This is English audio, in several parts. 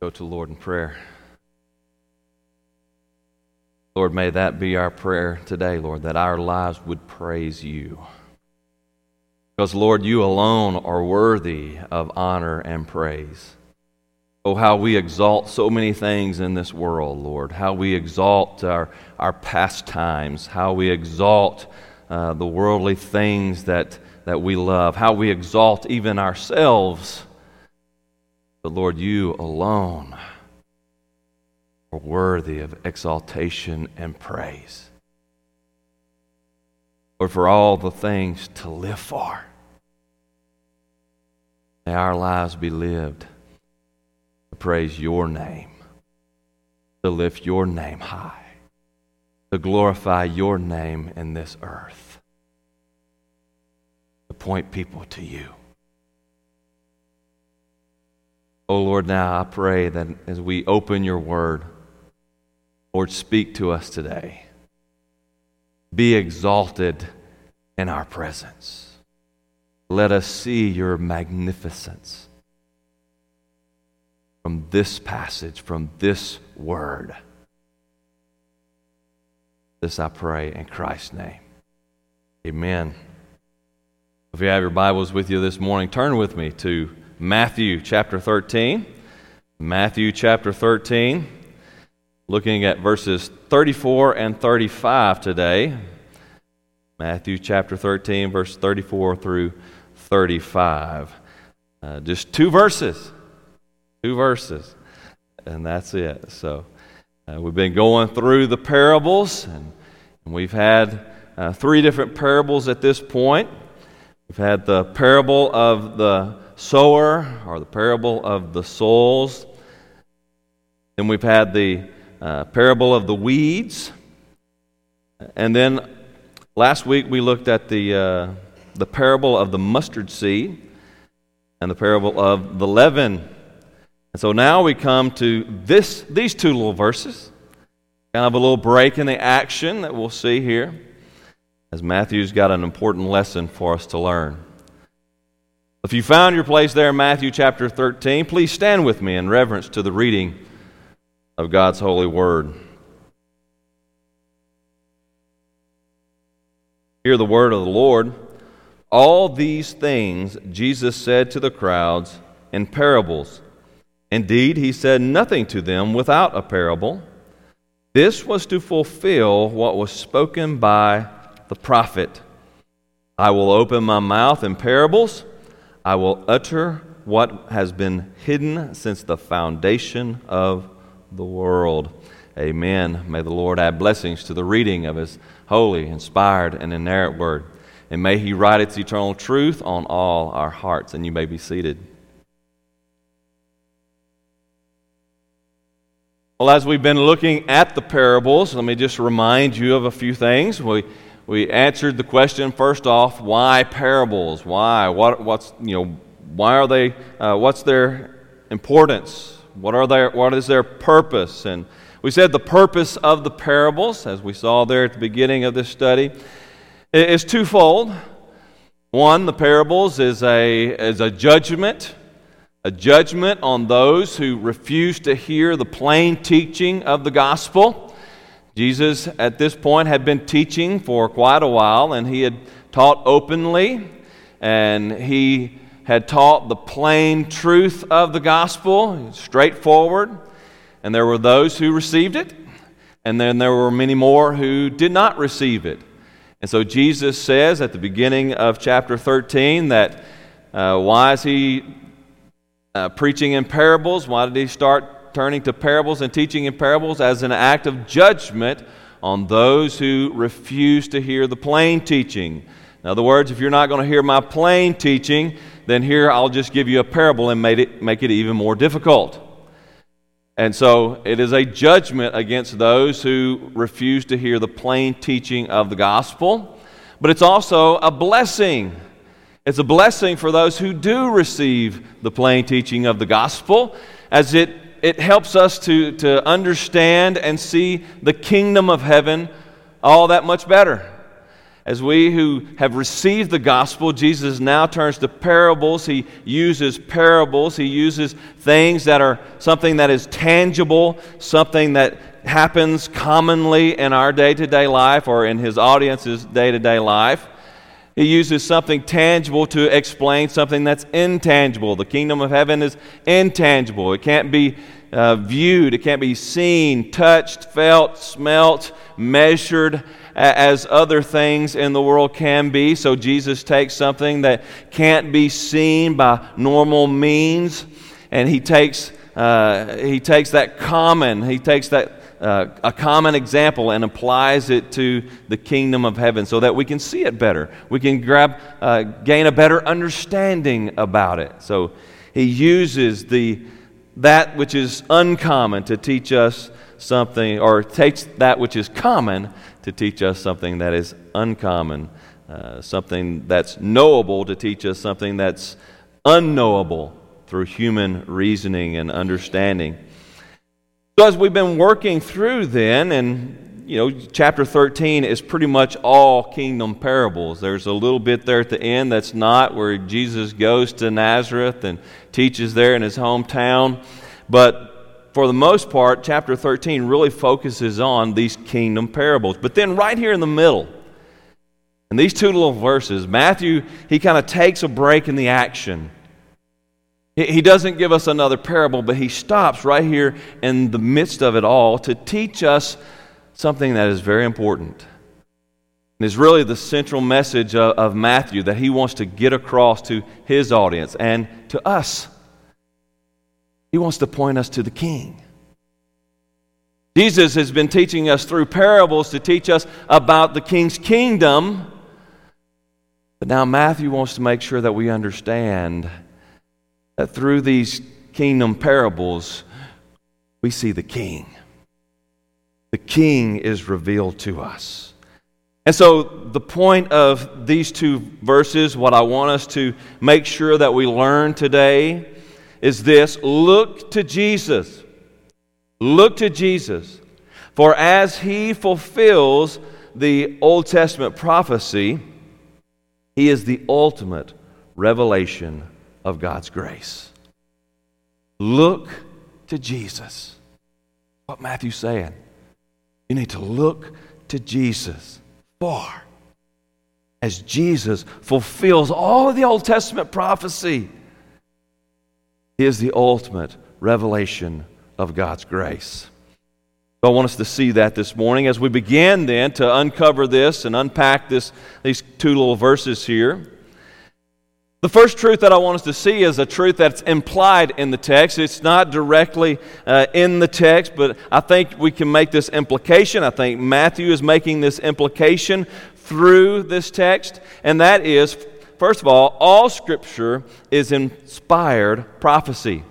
Go to Lord in prayer. Lord, may that be our prayer today, Lord, that our lives would praise you. Because, Lord, you alone are worthy of honor and praise. Oh, how we exalt so many things in this world, Lord. How we exalt our, our pastimes, how we exalt uh, the worldly things that, that we love, how we exalt even ourselves. But, Lord, you alone are worthy of exaltation and praise. Lord, for all the things to live for, may our lives be lived to praise your name, to lift your name high, to glorify your name in this earth, to point people to you. Oh Lord, now I pray that as we open your word, Lord, speak to us today. Be exalted in our presence. Let us see your magnificence from this passage, from this word. This I pray in Christ's name. Amen. If you have your Bibles with you this morning, turn with me to Matthew chapter 13. Matthew chapter 13, looking at verses 34 and 35 today. Matthew chapter 13, verse 34 through 35. Uh, just two verses. Two verses. And that's it. So uh, we've been going through the parables, and, and we've had uh, three different parables at this point. We've had the parable of the sower, or the parable of the soils. Then we've had the uh, parable of the weeds. And then last week we looked at the, uh, the parable of the mustard seed and the parable of the leaven. And so now we come to this, these two little verses, kind of a little break in the action that we'll see here, as Matthew's got an important lesson for us to learn. If you found your place there in Matthew chapter 13, please stand with me in reverence to the reading of God's holy word. Hear the word of the Lord. All these things Jesus said to the crowds in parables. Indeed, he said nothing to them without a parable. This was to fulfill what was spoken by the prophet I will open my mouth in parables, I will utter what has been hidden since the foundation of the world. Amen. May the Lord add blessings to the reading of his holy, inspired, and inerrant word. And may he write its eternal truth on all our hearts. And you may be seated. Well, as we've been looking at the parables, let me just remind you of a few things. We, we answered the question first off why parables? Why? What, what's, you know, why are they, uh, what's their importance? What, are their, what is their purpose? And we said the purpose of the parables, as we saw there at the beginning of this study, is twofold. One, the parables is a, is a judgment a judgment on those who refuse to hear the plain teaching of the gospel. Jesus, at this point, had been teaching for quite a while, and he had taught openly, and he had taught the plain truth of the gospel, straightforward. And there were those who received it, and then there were many more who did not receive it. And so Jesus says at the beginning of chapter 13 that uh, why is he uh, preaching in parables. Why did he start turning to parables and teaching in parables? As an act of judgment on those who refuse to hear the plain teaching. In other words, if you're not going to hear my plain teaching, then here I'll just give you a parable and make it, make it even more difficult. And so it is a judgment against those who refuse to hear the plain teaching of the gospel, but it's also a blessing it's a blessing for those who do receive the plain teaching of the gospel, as it, it helps us to, to understand and see the kingdom of heaven all that much better. as we who have received the gospel, Jesus now turns to parables. He uses parables. He uses things that are something that is tangible, something that happens commonly in our day to day life or in his audience's day to day life. He uses something tangible to explain something that's intangible. The kingdom of heaven is intangible, it can't be uh, viewed, it can't be seen, touched, felt, smelt, measured as other things in the world can be. So Jesus takes something that can't be seen by normal means, and he takes, uh, he takes that common, he takes that uh, a common example and applies it to the kingdom of heaven so that we can see it better. We can grab, uh, gain a better understanding about it. So he uses the, that which is uncommon to teach us something, or takes that which is common to teach us something that is uncommon, uh, something that's knowable to teach us something that's unknowable through human reasoning and understanding. So, as we've been working through then, and you know, chapter 13 is pretty much all kingdom parables. There's a little bit there at the end that's not, where Jesus goes to Nazareth and teaches there in his hometown. But for the most part, chapter 13 really focuses on these kingdom parables. But then, right here in the middle, in these two little verses, Matthew, he kind of takes a break in the action. He doesn't give us another parable, but he stops right here in the midst of it all to teach us something that is very important. And is really the central message of, of Matthew that he wants to get across to his audience and to us. He wants to point us to the King. Jesus has been teaching us through parables to teach us about the King's kingdom. But now Matthew wants to make sure that we understand that through these kingdom parables, we see the King. The King is revealed to us. And so, the point of these two verses, what I want us to make sure that we learn today, is this look to Jesus. Look to Jesus. For as he fulfills the Old Testament prophecy, he is the ultimate revelation of God's grace. Look to Jesus. What Matthew's saying. You need to look to Jesus. For as Jesus fulfills all of the Old Testament prophecy, is the ultimate revelation of God's grace. So I want us to see that this morning as we begin then to uncover this and unpack this, these two little verses here. The first truth that I want us to see is a truth that's implied in the text. It's not directly uh, in the text, but I think we can make this implication. I think Matthew is making this implication through this text, and that is First of all, all Scripture is inspired prophecy.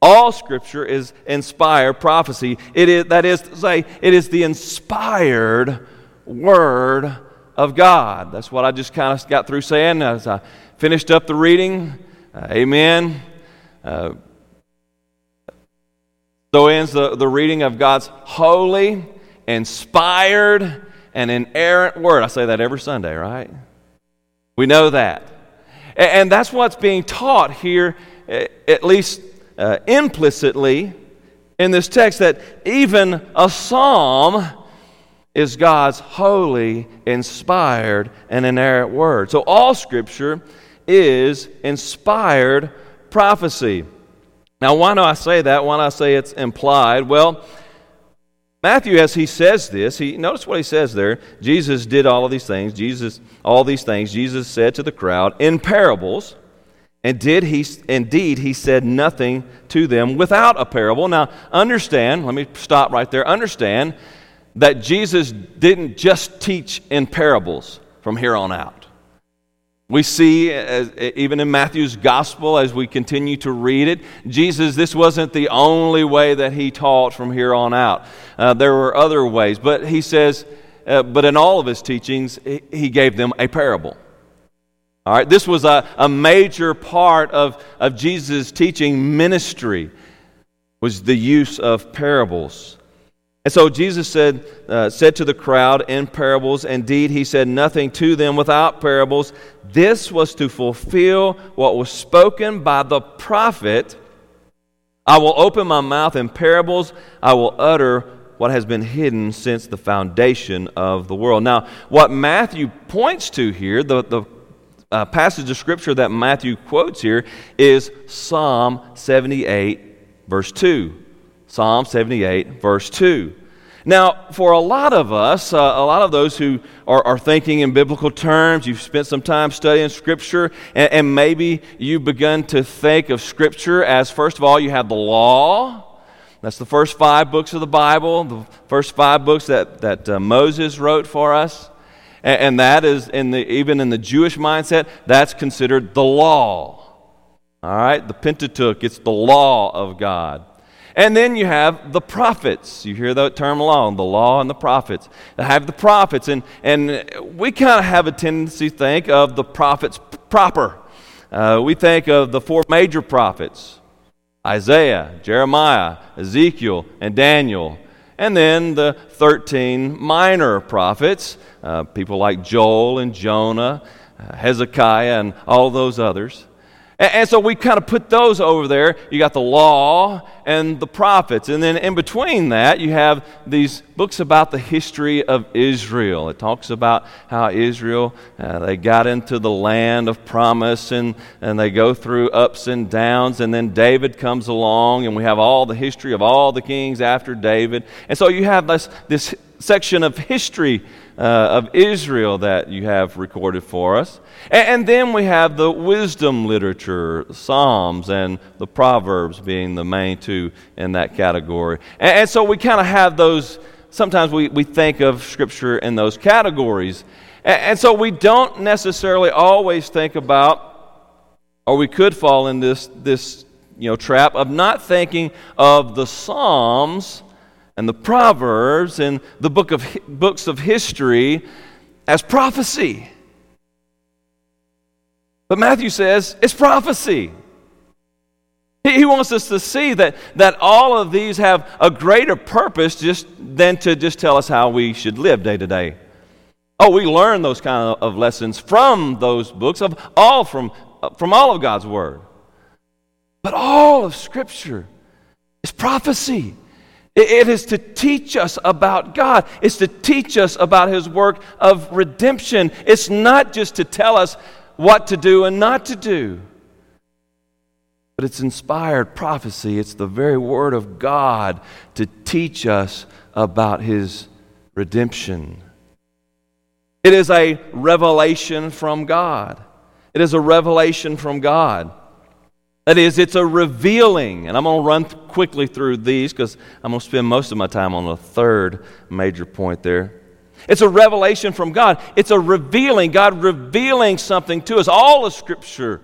All Scripture is inspired prophecy. It is, that is to say, it is the inspired Word of God. That's what I just kind of got through saying as I finished up the reading. Uh, amen. Uh, so ends the, the reading of God's holy, inspired, and inerrant Word. I say that every Sunday, right? We know that. And that's what's being taught here, at least uh, implicitly, in this text that even a psalm is God's holy, inspired, and inerrant word. So all scripture is inspired prophecy. Now, why do I say that? Why do I say it's implied? Well, Matthew, as he says this, he notice what he says there. Jesus did all of these things. Jesus, all these things, Jesus said to the crowd in parables, and did he indeed he said nothing to them without a parable. Now, understand, let me stop right there. Understand that Jesus didn't just teach in parables from here on out. We see, as, even in Matthew's gospel, as we continue to read it, Jesus, this wasn't the only way that he taught from here on out. Uh, there were other ways. But he says, uh, but in all of his teachings, he, gave them a parable. All right, this was a, a major part of, of Jesus' teaching ministry, was the use of parables. And so Jesus said, uh, said to the crowd in parables, indeed, he said nothing to them without parables. This was to fulfill what was spoken by the prophet. I will open my mouth in parables, I will utter what has been hidden since the foundation of the world. Now, what Matthew points to here, the, the uh, passage of scripture that Matthew quotes here, is Psalm 78, verse 2. Psalm 78, verse 2. Now, for a lot of us, uh, a lot of those who are, are, thinking in biblical terms, you've spent some time studying Scripture, and, and, maybe you've begun to think of Scripture as, first of all, you have the law. That's the first five books of the Bible, the first five books that, that uh, Moses wrote for us. And, and that is, in the, even in the Jewish mindset, that's considered the law. All right? The Pentateuch, it's the law of God. And then you have the prophets. You hear that term long, the law and the prophets. I have the prophets, and, and we kind of have a tendency to think of the prophets proper. Uh, we think of the four major prophets Isaiah, Jeremiah, Ezekiel, and Daniel. And then the 13 minor prophets, uh, people like Joel and Jonah, uh, Hezekiah, and all those others. And, so we kind of put those over there. You got the law and the prophets. And then in between that, you have these books about the history of Israel. It talks about how Israel, uh, they got into the land of promise and, and they go through ups and downs. And then David comes along, and we have all the history of all the kings after David. And so you have this, this section of history uh, of Israel that you have recorded for us. And, and, then we have the wisdom literature, Psalms and the Proverbs being the main two in that category. And, and so we kind of have those, sometimes we, we think of Scripture in those categories. And, and so we don't necessarily always think about, or we could fall in this, this you know, trap of not thinking of the Psalms and the Proverbs and the book of, books of history as prophecy. But Matthew says it's prophecy. He wants us to see that, that all of these have a greater purpose just than to just tell us how we should live day to day. Oh, we learn those kind of lessons from those books, of all from, from all of God's Word. But all of Scripture is prophecy. It is to teach us about God. It's to teach us about His work of redemption. It's not just to tell us what to do and not to do, but it's inspired prophecy. It's the very Word of God to teach us about His redemption. It is a revelation from God. It is a revelation from God. That is, it's a revealing. And I'm going to run quickly through these because I'm going to spend most of my time on the third major point there. It's a revelation from God. It's a revealing, God revealing something to us. All of Scripture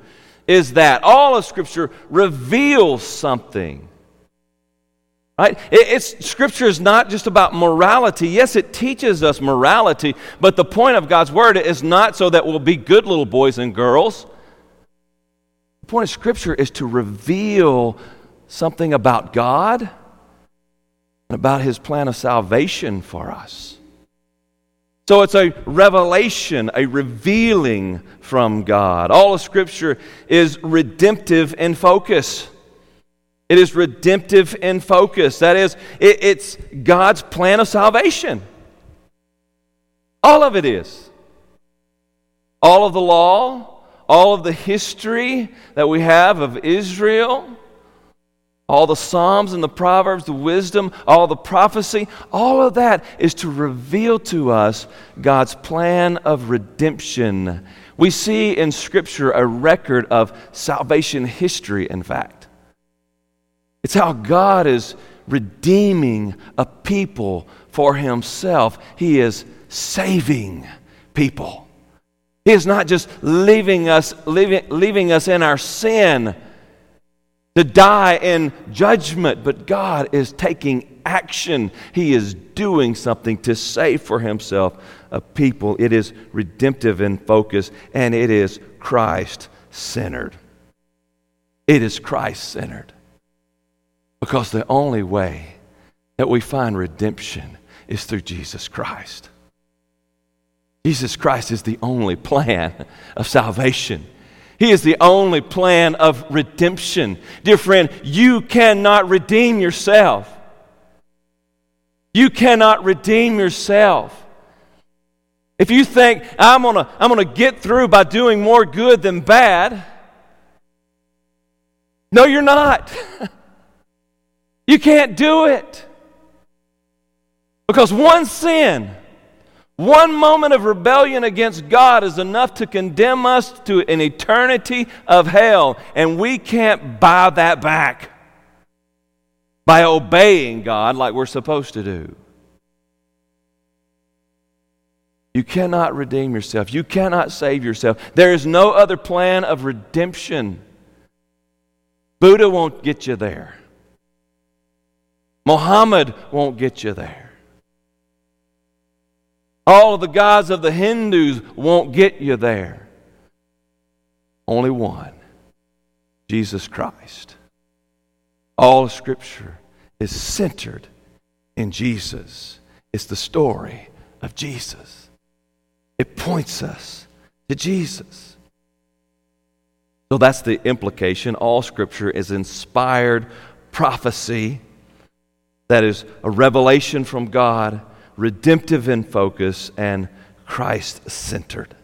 is that. All of Scripture reveals something. Right? It's, scripture is not just about morality. Yes, it teaches us morality, but the point of God's Word is not so that we'll be good little boys and girls point of Scripture is to reveal something about God and about His plan of salvation for us. So it's a revelation, a revealing from God. All of Scripture is redemptive in focus. It is redemptive in focus. That is, it, it's God's plan of salvation. All of it is. All of the law, all of the history that we have of Israel, all the Psalms and the Proverbs, the wisdom, all the prophecy, all of that is to reveal to us God's plan of redemption. We see in Scripture a record of salvation history, in fact. It's how God is redeeming a people for Himself, He is saving people. He is not just leaving us, leaving, leaving us in our sin to die in judgment, but God is taking action. He is doing something to save for himself a people. It is redemptive in focus, and it is Christ centered. It is Christ centered. Because the only way that we find redemption is through Jesus Christ. Jesus Christ is the only plan of salvation. He is the only plan of redemption. Dear friend, you cannot redeem yourself. You cannot redeem yourself. If you think, I'm going to I'm going to get through by doing more good than bad, no, you're not. you can't do it. Because one sin, one moment of rebellion against God is enough to condemn us to an eternity of hell, and we can't buy that back by obeying God like we're supposed to do. You cannot redeem yourself. You cannot save yourself. There is no other plan of redemption. Buddha won't get you there. Muhammad won't get you there. All of the gods of the Hindus won't get you there. Only one Jesus Christ. All Scripture is centered in Jesus. It's the story of Jesus. It points us to Jesus. So that's the implication. All Scripture is inspired prophecy that is a revelation from God, redemptive in focus, and Christ centered.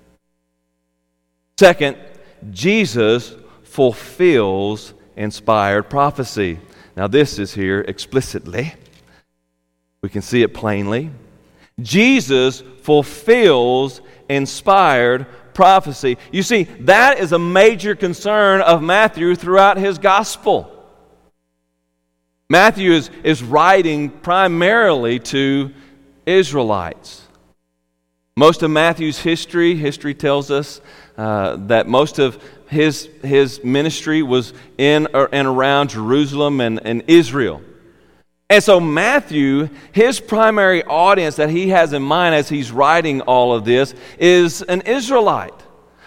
Second, Jesus fulfills inspired prophecy. Now, this is here explicitly. We can see it plainly. Jesus fulfills inspired prophecy. You see, that is a major concern of Matthew throughout his gospel. Matthew is, is writing primarily to Israelites. Most of Matthew's history, history tells us uh, that most of his, his ministry was in and around Jerusalem and, and Israel. And so, Matthew, his primary audience that he has in mind as he's writing all of this is an Israelite.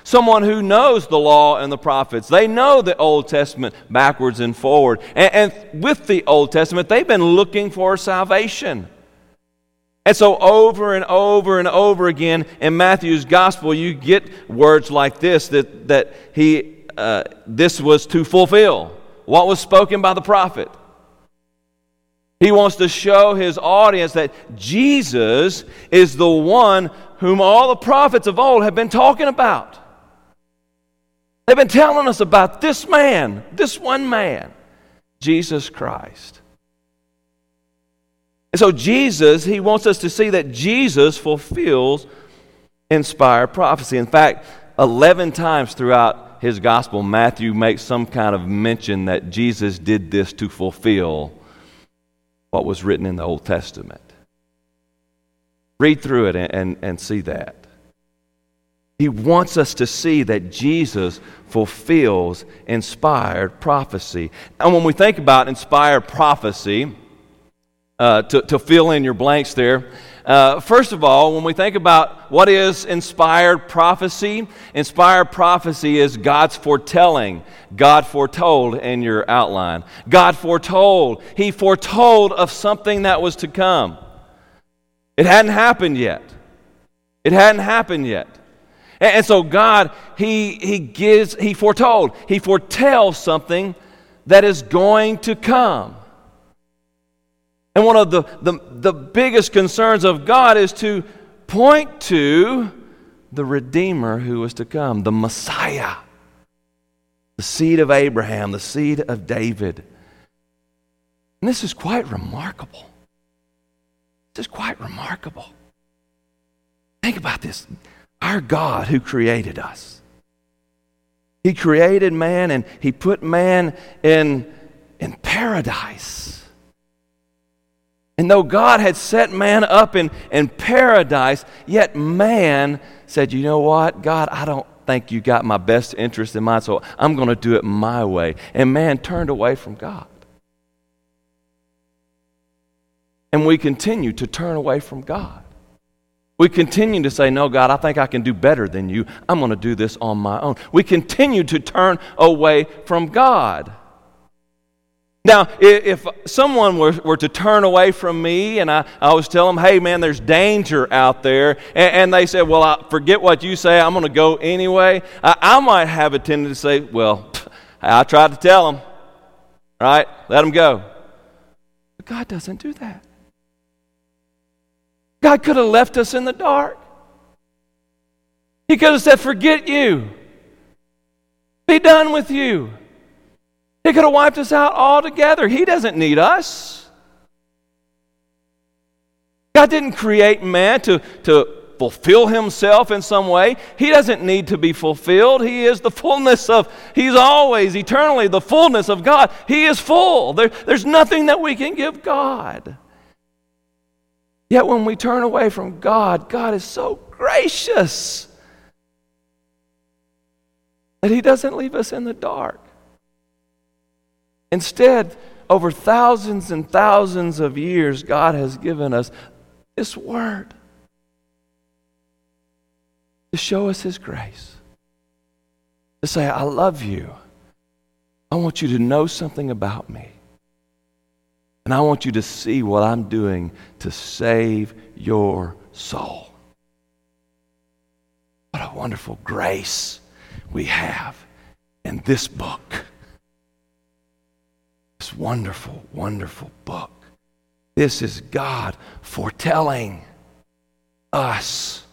Someone who knows the law and the prophets. They know the Old Testament backwards and forward. And, and with the Old Testament, they've been looking for salvation. And so, over and over and over again in Matthew's gospel, you get words like this that, that he, uh, this was to fulfill what was spoken by the prophet. He wants to show his audience that Jesus is the one whom all the prophets of old have been talking about. They've been telling us about this man, this one man, Jesus Christ. And so, Jesus, he wants us to see that Jesus fulfills inspired prophecy. In fact, 11 times throughout his gospel, Matthew makes some kind of mention that Jesus did this to fulfill what was written in the Old Testament. Read through it and, and, and see that. He wants us to see that Jesus fulfills inspired prophecy. And when we think about inspired prophecy, uh, to, to fill in your blanks there. Uh, first of all, when we think about what is inspired prophecy, inspired prophecy is God's foretelling. God foretold in your outline. God foretold. He foretold of something that was to come. It hadn't happened yet. It hadn't happened yet. And, and so God, He He gives, He foretold. He foretells something that is going to come. And one of the, the, the biggest concerns of God is to point to the Redeemer who is to come, the Messiah, the seed of Abraham, the seed of David. And this is quite remarkable. This is quite remarkable. Think about this. Our God who created us. He created man and he put man in, in paradise. And though God had set man up in, in paradise, yet man said, You know what, God, I don't think you got my best interest in mind, so I'm going to do it my way. And man turned away from God. And we continue to turn away from God. We continue to say, No, God, I think I can do better than you. I'm going to do this on my own. We continue to turn away from God. Now, if someone were, were to turn away from me and I, I always tell them, hey, man, there's danger out there, and, and they said, well, I forget what you say, I'm going to go anyway, I, I, might have a tendency to say, well, I tried to tell them, right? Let them go. But God doesn't do that. God could have left us in the dark. He could have said, forget you, be done with you. He could have wiped us out altogether. He doesn't need us. God didn't create man to, to fulfill himself in some way. He doesn't need to be fulfilled. He is the fullness of, He's always, eternally, the fullness of God. He is full. There, there's nothing that we can give God. Yet when we turn away from God, God is so gracious that He doesn't leave us in the dark. Instead, over thousands and thousands of years, God has given us this word to show us His grace. To say, I love you. I want you to know something about me. And I want you to see what I'm doing to save your soul. What a wonderful grace we have in this book. This wonderful, wonderful book. This is God foretelling us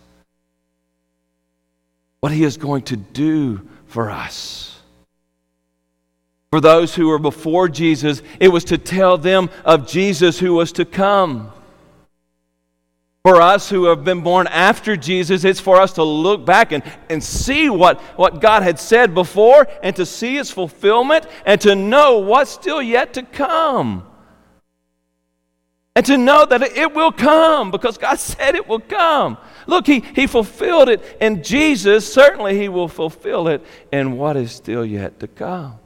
what He is going to do for us. For those who were before Jesus, it was to tell them of Jesus who was to come. For us who have been born after Jesus, it's for us to look back and, and see what, what God had said before and to see its fulfillment and to know what's still yet to come. And to know that it will come because God said it will come. Look, He, he fulfilled it in Jesus. Certainly, He will fulfill it in what is still yet to come.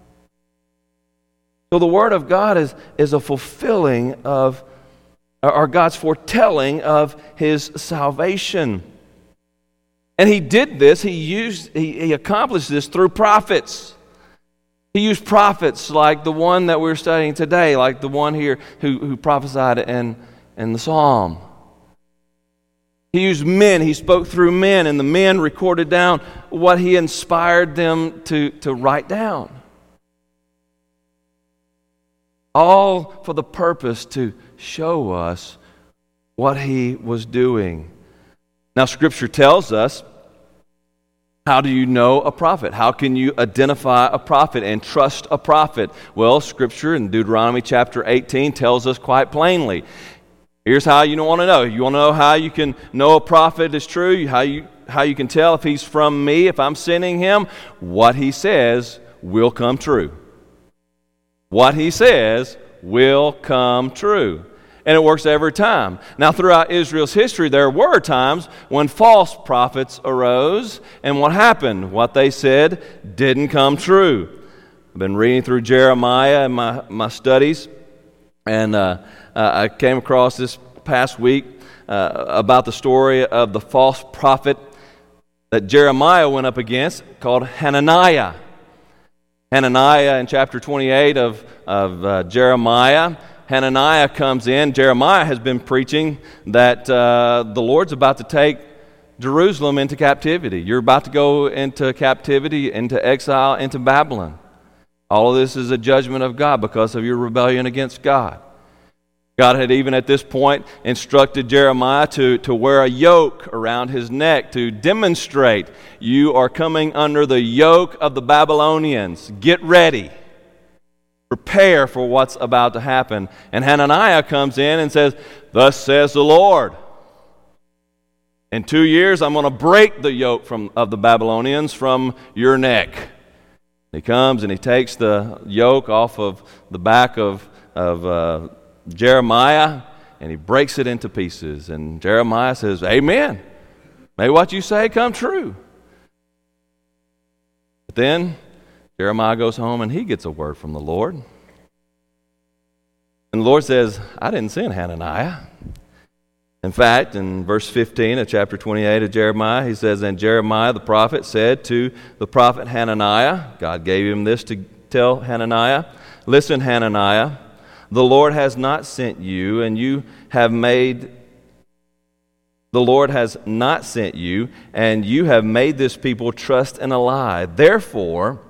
So, the Word of God is, is a fulfilling of Uh, or God's foretelling of his salvation. And he did this, he used he, he accomplished this through prophets. He used prophets like the one that we're studying today, like the one here who, who prophesied in, in the psalm. He used men, he spoke through men, and the men recorded down what he inspired them to, to write down. All for the purpose to show us what he was doing. Now, Scripture tells us how do you know a prophet? How can you identify a prophet and trust a prophet? Well, Scripture in Deuteronomy chapter 18 tells us quite plainly. Here's how you want to know. You want to know how you can know a prophet is true, how you, how you can tell if he's from me, if I'm sending him. What he says will come true. What he says will come true. And it works every time. Now, throughout Israel's history, there were times when false prophets arose, and what happened? What they said didn't come true. I've been reading through Jeremiah in my, my studies, and uh, uh, I came across this past week uh, about the story of the false prophet that Jeremiah went up against called Hananiah. Hananiah in chapter 28 of, of uh, Jeremiah. Hananiah comes in. Jeremiah has been preaching that uh, the Lord's about to take Jerusalem into captivity. You're about to go into captivity, into exile, into Babylon. All of this is a judgment of God because of your rebellion against God. God had even at this point instructed Jeremiah to, to wear a yoke around his neck to demonstrate you are coming under the yoke of the Babylonians. Get ready. Prepare for what's about to happen. And Hananiah comes in and says, Thus says the Lord. In two years, I'm going to break the yoke from, of the Babylonians from your neck. He comes and he takes the yoke off of the back of, of uh, Jeremiah and he breaks it into pieces. And Jeremiah says, Amen. May what you say come true. But then Jeremiah goes home and he gets a word from the Lord. And the Lord says, I didn't send Hananiah. In fact, in verse 15 of chapter 28 of Jeremiah, he says, And Jeremiah the prophet said to the prophet Hananiah, God gave him this to tell Hananiah, Listen, Hananiah, the Lord has not sent you, and you have made the Lord has not sent you, and you have made this people trust in a lie. Therefore,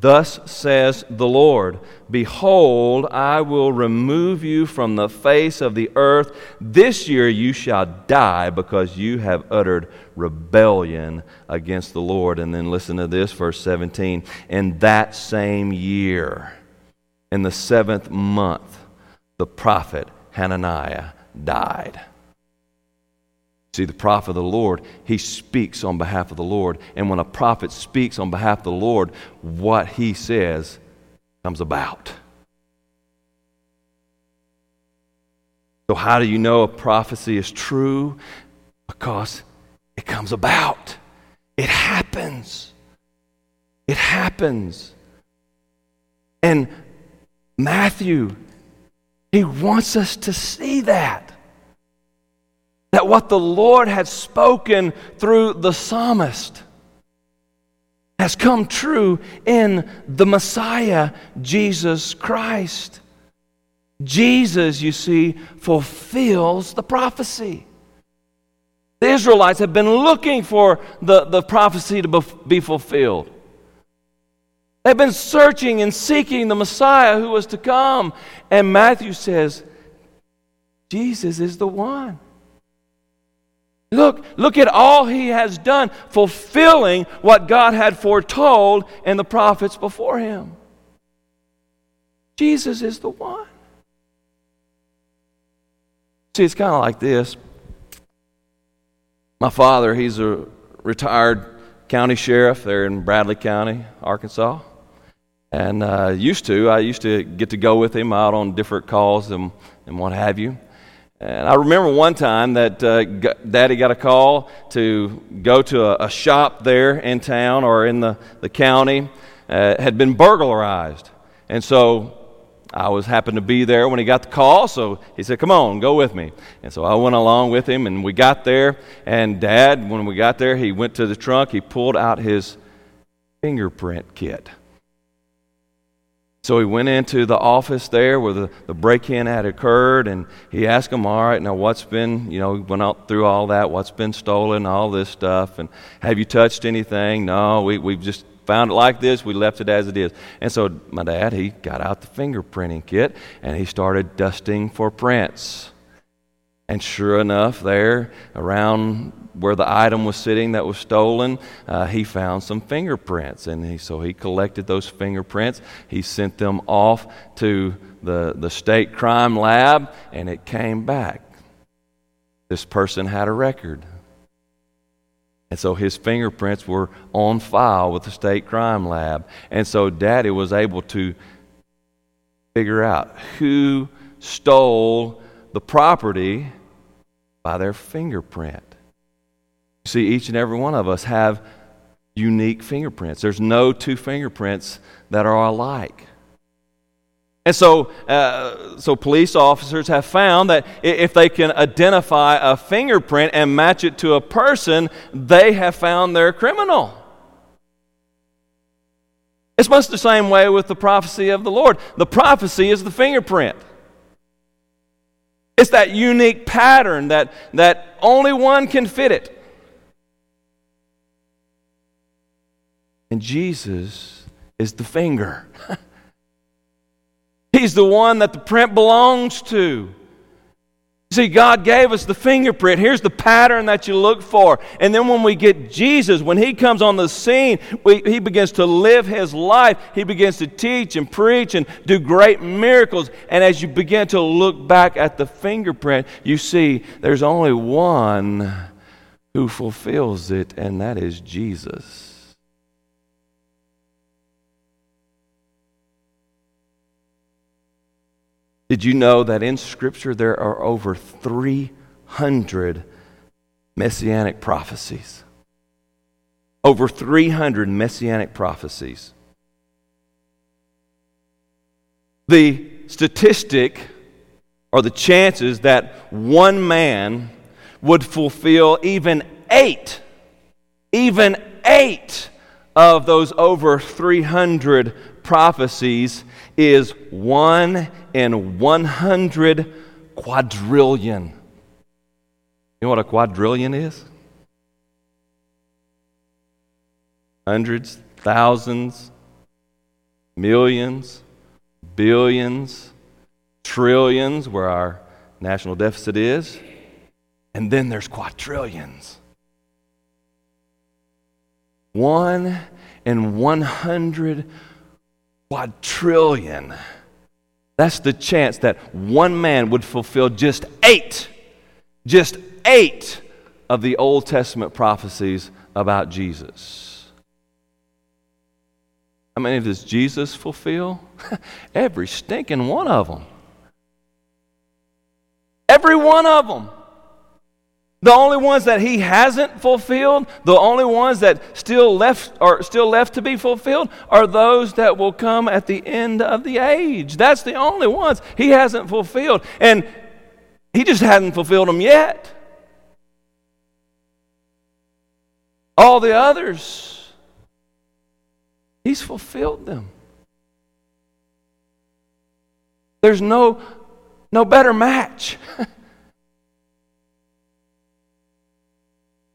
thus says the Lord Behold, I will remove you from the face of the earth. This year you shall die because you have uttered rebellion against the Lord. And then listen to this, verse 17. In that same year, in the seventh month, the prophet Hananiah died. See, the prophet of the Lord, he speaks on behalf of the Lord. And when a prophet speaks on behalf of the Lord, what he says comes about. So, how do you know a prophecy is true? Because it comes about, it happens. It happens. And Matthew, he wants us to see that. That what the Lord had spoken through the psalmist has come true in the Messiah, Jesus Christ. Jesus, you see, fulfills the prophecy. The Israelites have been looking for the, the prophecy to be fulfilled. They've been searching and seeking the Messiah who was to come. And Matthew says, Jesus is the one. Look, look at all he has done, fulfilling what God had foretold in the prophets before him. Jesus is the one. See, it's kind of like this. My father, he's a retired county sheriff there in Bradley County, Arkansas. And uh, used to, I used to get to go with him out on different calls and, and what have you. And I remember one time that uh, Daddy got a call to go to a, a, shop there in town or in the, the county, uh, had been burglarized. And so I was happened to be there when he got the call, so he said, "Come on, go with me." And so I went along with him, and we got there. And Dad, when we got there, he went to the trunk. He pulled out his fingerprint kit. So he went into the office there where the, the break in had occurred and he asked them, All right, now what's been, you know, went out through all that, what's been stolen, all this stuff, and have you touched anything? No, we, we've just found it like this, we left it as it is. And so my dad, he got out the fingerprinting kit and he started dusting for prints. And sure enough, there around where the item was sitting that was stolen, uh, he found some fingerprints. And he, so he collected those fingerprints. He sent them off to the, the state crime lab, and it came back. This person had a record. And so his fingerprints were on file with the state crime lab. And so daddy was able to figure out who stole the property by their fingerprint. See, each and every one of us have unique fingerprints. There's no two fingerprints that are alike. And so, uh, so police officers have found that if they can identify a fingerprint and match it to a person, they have found their criminal. It's much the same way with the prophecy of the Lord. The prophecy is the fingerprint. It's that unique pattern that, that only one can fit it. And Jesus is the finger. He's the one that the print belongs to. See, God gave us the fingerprint. Here's the pattern that you look for. And then when we get Jesus, when He comes on the scene, we, He begins to live His life. He begins to teach and preach and do great miracles. And as you begin to look back at the fingerprint, you see there's only one who fulfills it, and that is Jesus. Did you know that in Scripture there are over 300 messianic prophecies? Over 300 messianic prophecies. The statistic or the chances that one man would fulfill even eight, even eight of those over 300 prophecies is 1 in 100 quadrillion. You know what a quadrillion is? Hundreds, thousands, millions, billions, trillions, where our national deficit is. And then there's quadrillions. One in 100 quadrillion. That's the chance that one man would fulfill just eight, just eight of the Old Testament prophecies about Jesus. How many does Jesus fulfill? Every stinking one of them. Every one of them. The only ones that he hasn't fulfilled, the only ones that still left are still left to be fulfilled are those that will come at the end of the age. That's the only ones he hasn't fulfilled. And he just hasn't fulfilled them yet. All the others, he's fulfilled them. There's no no better match.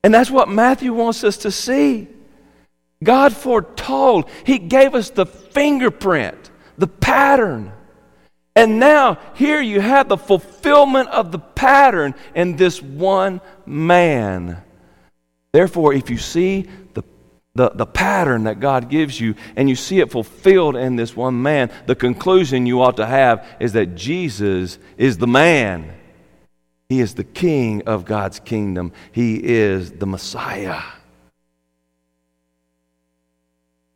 And that's what Matthew wants us to see. God foretold, He gave us the fingerprint, the pattern. And now, here you have the fulfillment of the pattern in this one man. Therefore, if you see the, the, the pattern that God gives you and you see it fulfilled in this one man, the conclusion you ought to have is that Jesus is the man. He is the king of God's kingdom. He is the Messiah.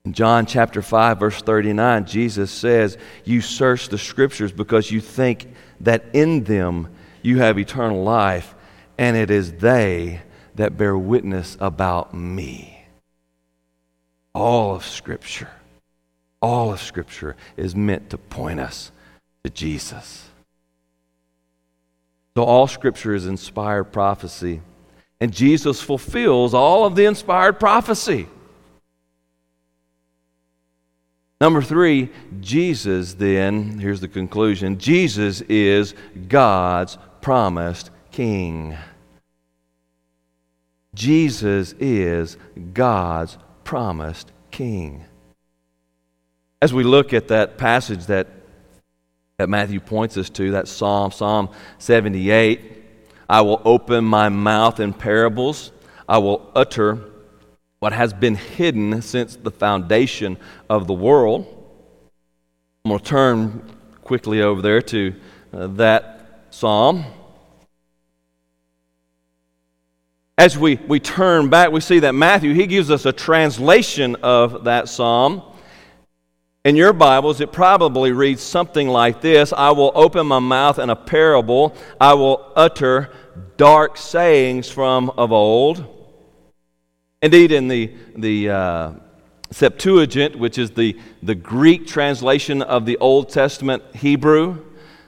In John chapter 5, verse 39, Jesus says, You search the scriptures because you think that in them you have eternal life, and it is they that bear witness about me. All of Scripture, all of Scripture is meant to point us to Jesus. So all scripture is inspired prophecy. And Jesus fulfills all of the inspired prophecy. Number three, Jesus then, here's the conclusion Jesus is God's promised king. Jesus is God's promised king. As we look at that passage that that Matthew points us to, that Psalm, Psalm 78. I will open my mouth in parables. I will utter what has been hidden since the foundation of the world. I'm going to turn quickly over there to uh, that psalm. As we, we turn back, we see that Matthew, he gives us a translation of that psalm. In your Bibles, it probably reads something like this I will open my mouth in a parable, I will utter dark sayings from of old. Indeed, in the, the uh, Septuagint, which is the, the Greek translation of the Old Testament Hebrew,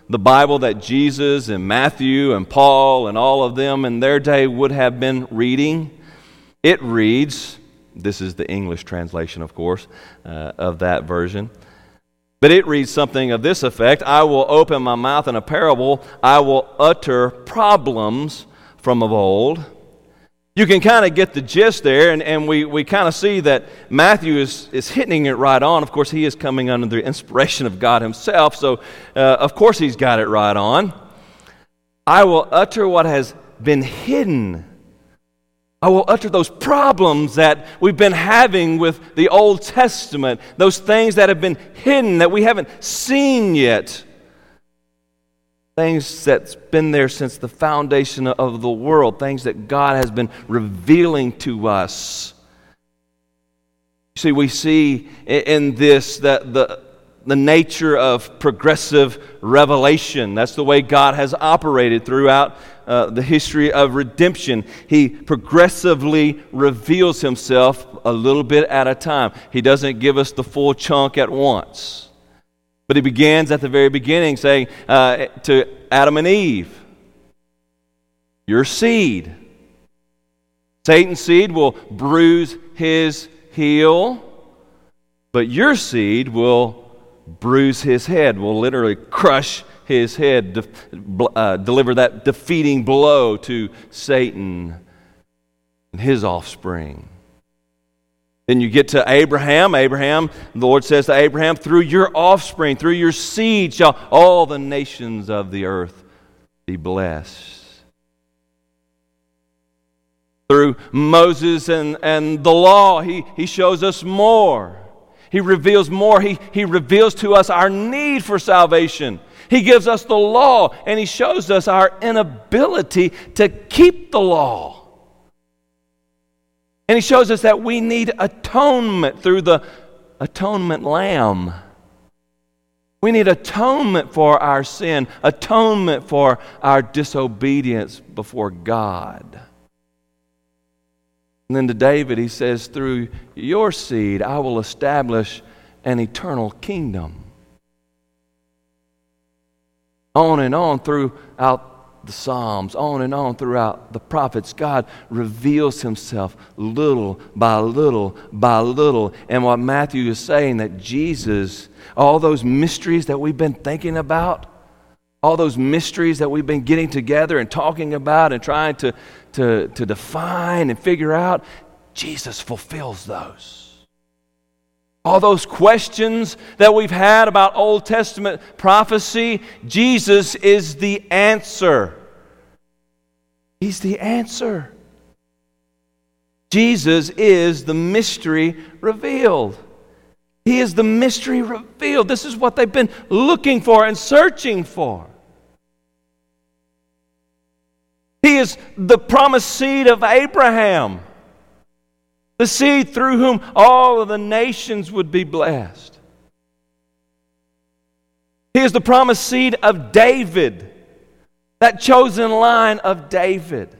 the Bible that Jesus and Matthew and Paul and all of them in their day would have been reading, it reads this is the English translation, of course, uh, of that version. But it reads something of this effect I will open my mouth in a parable, I will utter problems from of old. You can kind of get the gist there, and, and we, we kind of see that Matthew is, is hitting it right on. Of course, he is coming under the inspiration of God himself, so uh, of course he's got it right on. I will utter what has been hidden I will utter those problems that we've been having with the Old Testament, those things that have been hidden that we haven't seen yet. Things that's been there since the foundation of the world, things that God has been revealing to us. See, we see in this that the, the nature of progressive revelation. That's the way God has operated throughout uh, the history of redemption. He progressively reveals himself a little bit at a time. He doesn't give us the full chunk at once. But he begins at the very beginning saying uh, to Adam and Eve, Your seed. Satan's seed will bruise his heel but your seed will bruise his head, will literally crush his head, de- uh, deliver that defeating blow to Satan and his offspring. Then you get to Abraham. Abraham, the Lord says to Abraham, through your offspring, through your seed shall all the nations of the earth be blessed. Through Moses and, and the law, he, he shows us more. He reveals more. He, he reveals to us our need for salvation. He gives us the law, and He shows us our inability to keep the law. And He shows us that we need atonement through the atonement lamb. We need atonement for our sin, atonement for our disobedience before God. And then to David, he says, Through your seed, I will establish an eternal kingdom. On and on throughout the Psalms, on and on throughout the prophets, God reveals himself little by little by little. And what Matthew is saying, that Jesus, all those mysteries that we've been thinking about, all those mysteries that we've been getting together and talking about and trying to, to, to define and figure out, Jesus fulfills those. All those questions that we've had about Old Testament prophecy, Jesus is the answer. He's the answer. Jesus is the mystery revealed. He is the mystery revealed. This is what they've been looking for and searching for. He is the promised seed of Abraham, the seed through whom all of the nations would be blessed. He is the promised seed of David, that chosen line of David.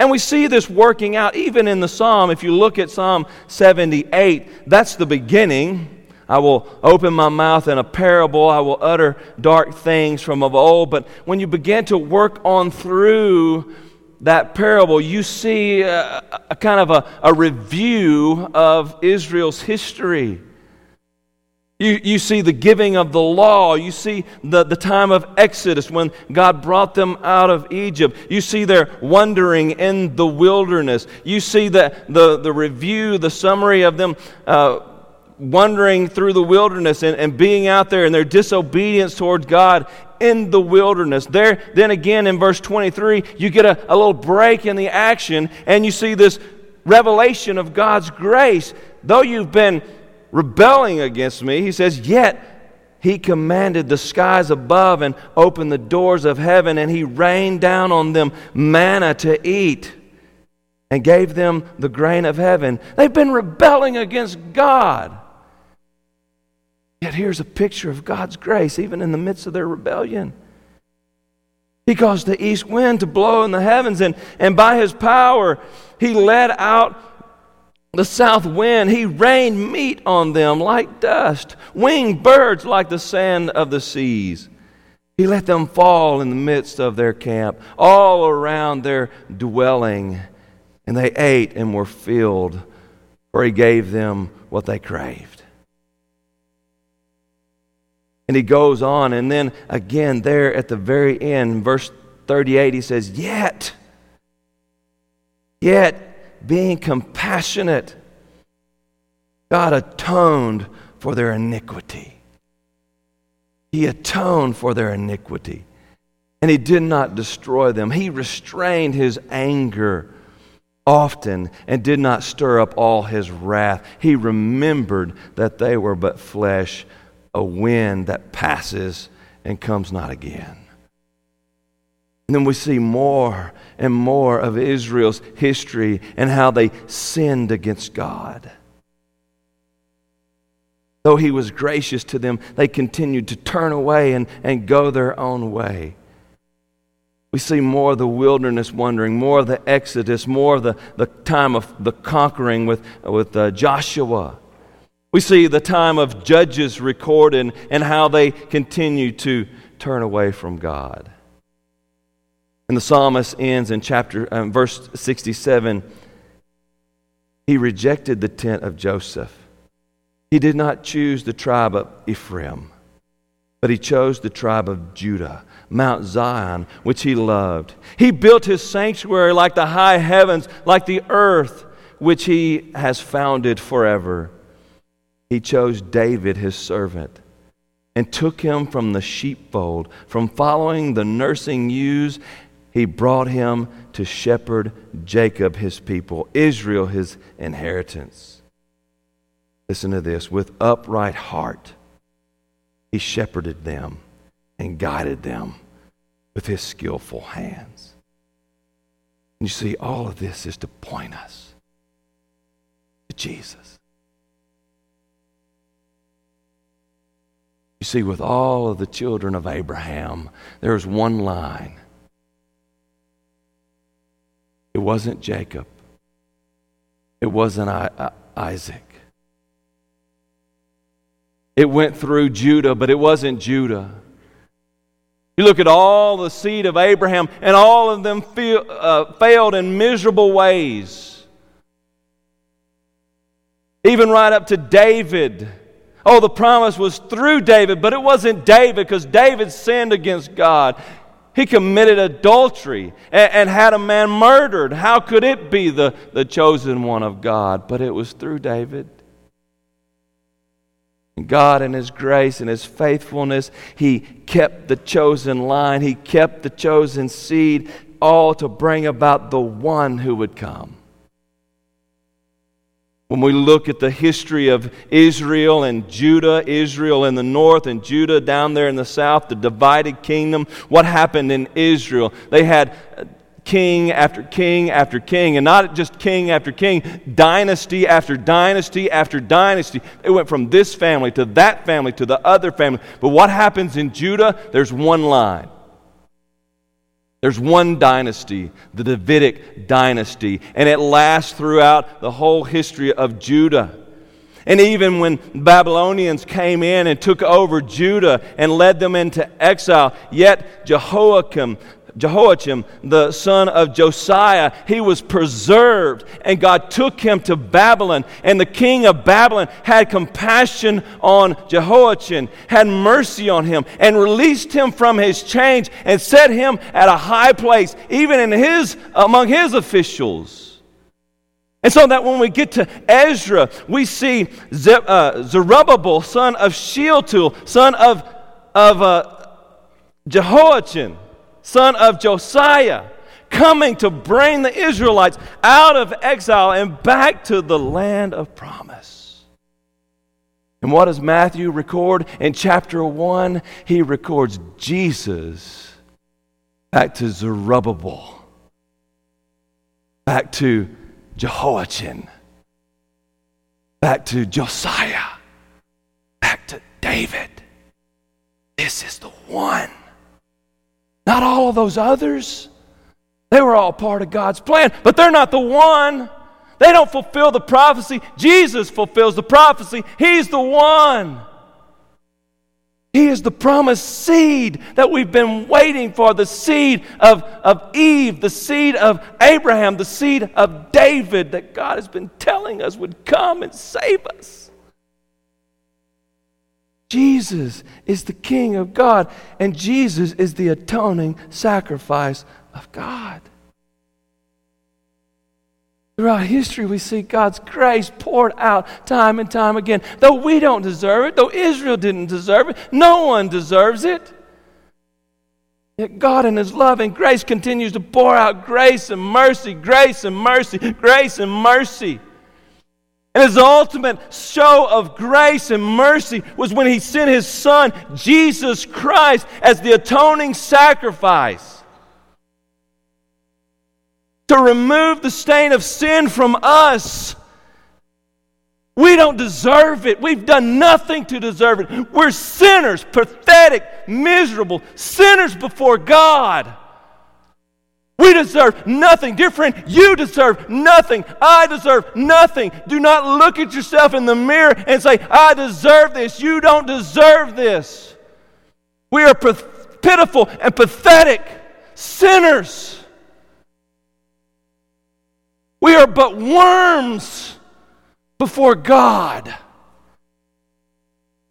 And we see this working out even in the psalm. If you look at Psalm 78, that's the beginning. I will open my mouth in a parable. I will utter dark things from of old. But when you begin to work on through that parable, you see a, a kind of a, a review of Israel's history. You, you see the giving of the law. You see the, the time of Exodus when God brought them out of Egypt. You see their wandering in the wilderness. You see the, the, the review, the summary of them. Uh, wandering through the wilderness and, and being out there and their disobedience towards God in the wilderness. There, then again in verse 23, you get a, a little break in the action and you see this revelation of God's grace. Though you've been rebelling against me, he says, yet he commanded the skies above and opened the doors of heaven, and he rained down on them manna to eat and gave them the grain of heaven. They've been rebelling against God. Yet here's a picture of God's grace, even in the midst of their rebellion. He caused the east wind to blow in the heavens, and, and by his power, he led out the south wind. He rained meat on them like dust, winged birds like the sand of the seas. He let them fall in the midst of their camp, all around their dwelling, and they ate and were filled, for he gave them what they craved. And he goes on, and then again, there at the very end, verse 38, he says, Yet, yet, being compassionate, God atoned for their iniquity. He atoned for their iniquity. And he did not destroy them. He restrained his anger often and did not stir up all his wrath. He remembered that they were but flesh a wind that passes and comes not again. And then we see more and more of Israel's history and how they sinned against God. Though he was gracious to them, they continued to turn away and, and go their own way. We see more of the wilderness wandering, more of the Exodus, more of the, the time of the conquering with, with uh, Joshua. We see the time of judges recorded and how they continue to turn away from God. And the psalmist ends in chapter um, verse 67. He rejected the tent of Joseph He did not choose the tribe of Ephraim, but he chose the tribe of Judah, Mount Zion, which he loved. He built his sanctuary like the high heavens, like the earth, which he has founded forever. He chose David, his servant, and took him from the sheepfold, from following the nursing ewes. He brought him to shepherd Jacob, his people, Israel, his inheritance. Listen to this with upright heart, he shepherded them and guided them with his skillful hands. And you see, all of this is to point us to Jesus. You see, with all of the children of Abraham, there's one line. It wasn't Jacob. It wasn't Isaac. It went through Judah, but it wasn't Judah. You look at all the seed of Abraham, and all of them feel, uh, failed in miserable ways. Even right up to David. Oh, the promise was through David, but it wasn't David because David sinned against God. He committed adultery and, and, had a man murdered. How could it be the, the chosen one of God? But it was through David. God, in His grace and His faithfulness, He kept the chosen line, He kept the chosen seed, all to bring about the one who would come. When we look at the history of Israel and Judah, Israel in the north and Judah down there in the south, the divided kingdom, what happened in Israel? They had uh, king after king after king, and not just king after king, dynasty after dynasty after dynasty. It went from this family to that family to the other family. But what happens in Judah? There's one line. There's one dynasty, the Davidic dynasty, and it lasts throughout the whole history of Judah. And even when Babylonians came in and took over Judah and led them into exile, yet Jehoiakim, Jehoiachin, the son of Josiah, he was preserved, and God took him to Babylon. And the king of Babylon had compassion on Jehoiachin, had mercy on him, and released him from his chains and set him at a high place, even in his among his officials. And so that when we get to Ezra, we see uh, Zerubbabel, son of Shealtiel, son of, of uh, Jehoiachin son of Josiah, coming to bring the Israelites out of exile and back to the land of promise. And what does Matthew record in chapter 1? He records Jesus back to Zerubbabel, back to Jehoiachin, back to Josiah, back to David. This is the one. Not all of those others. They were all part of God's plan, but they're not the one. They don't fulfill the prophecy. Jesus fulfills the prophecy. He's the one. He is the promised seed that we've been waiting for the seed of, of Eve, the seed of Abraham, the seed of David that God has been telling us would come and save us. Jesus is the King of God, and Jesus is the atoning sacrifice of God. Throughout history, we see God's grace poured out time and time again. Though we don't deserve it, though Israel didn't deserve it, no one deserves it. Yet God, in His love and grace, continues to pour out grace and mercy, grace and mercy, grace and mercy. And his ultimate show of grace and mercy was when he sent his son, Jesus Christ, as the atoning sacrifice to remove the stain of sin from us. We don't deserve it. We've done nothing to deserve it. We're sinners, pathetic, miserable, sinners before God. We deserve nothing. Dear friend, you deserve nothing. I deserve nothing. Do not look at yourself in the mirror and say, I deserve this. You don't deserve this. We are pitiful and pathetic sinners. We are but worms before God.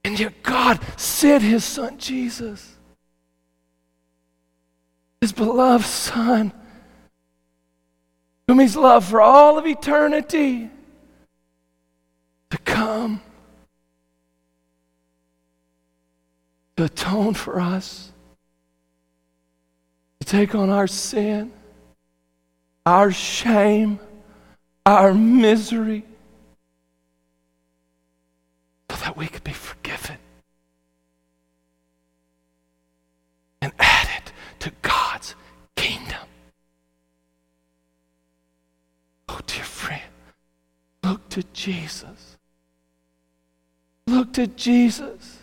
And yet God sent his son Jesus, his beloved son, whom he's loved for all of eternity, to come to atone for us, to take on our sin, our shame, our misery, so that we could be forgiven and added to God's kingdom. Oh, dear friend, look to Jesus. Look to Jesus.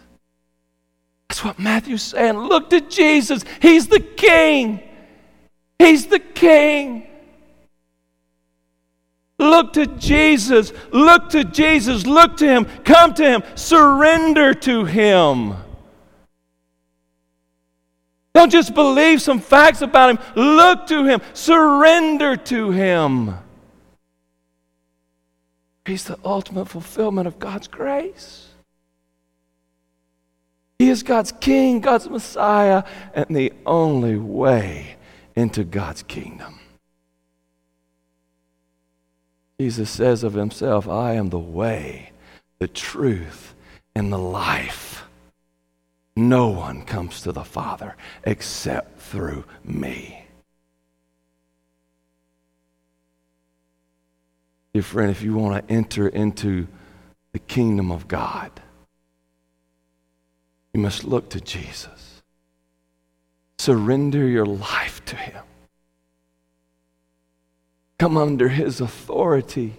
That's what Matthew's saying. Look to Jesus. He's the king. He's the king. Look to Jesus. Look to Jesus. Look to him. Come to him. Surrender to him. Don't just believe some facts about him. Look to him. Surrender to him. He's the ultimate fulfillment of God's grace. He is God's King, God's Messiah, and the only way into God's kingdom. Jesus says of himself, I am the way, the truth, and the life. No one comes to the Father except through me. Dear friend, if you want to enter into the kingdom of God, you must look to Jesus. Surrender your life to Him. Come under His authority.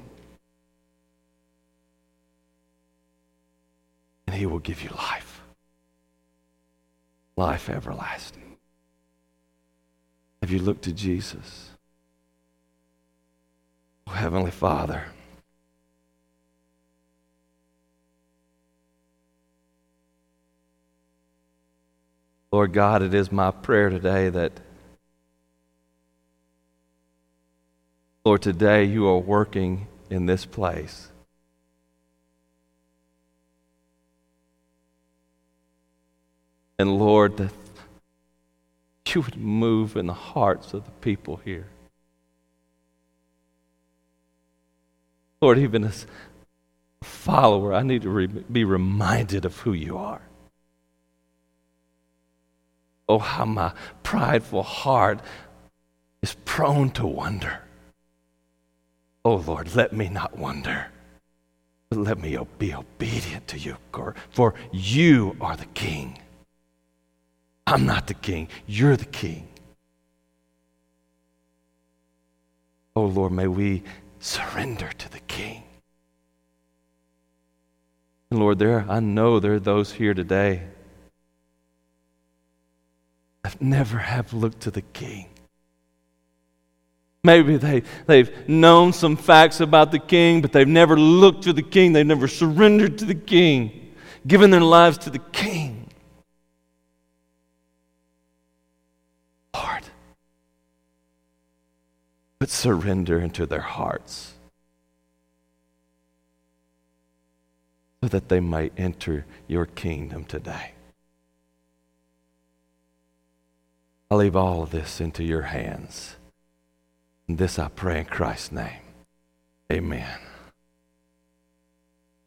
And He will give you life. Life everlasting. Have you looked to Jesus? Oh, Heavenly Father. Lord God, it is my prayer today that, Lord, today you are working in this place. And Lord, that you would move in the hearts of the people here. Lord, even as a follower, I need to re- be reminded of who you are. Oh, how my prideful heart is prone to wonder. Oh, Lord, let me not wonder, but let me be obedient to you, for you are the king. I'm not the king, you're the king. Oh, Lord, may we surrender to the king. And Lord, there I know there are those here today that never have looked to the king. Maybe they, they've known some facts about the king, but they've never looked to the king. They've never surrendered to the king, given their lives to the king. Put surrender into their hearts so that they might enter your kingdom today. I leave all of this into your hands. And this I pray in Christ's name. Amen.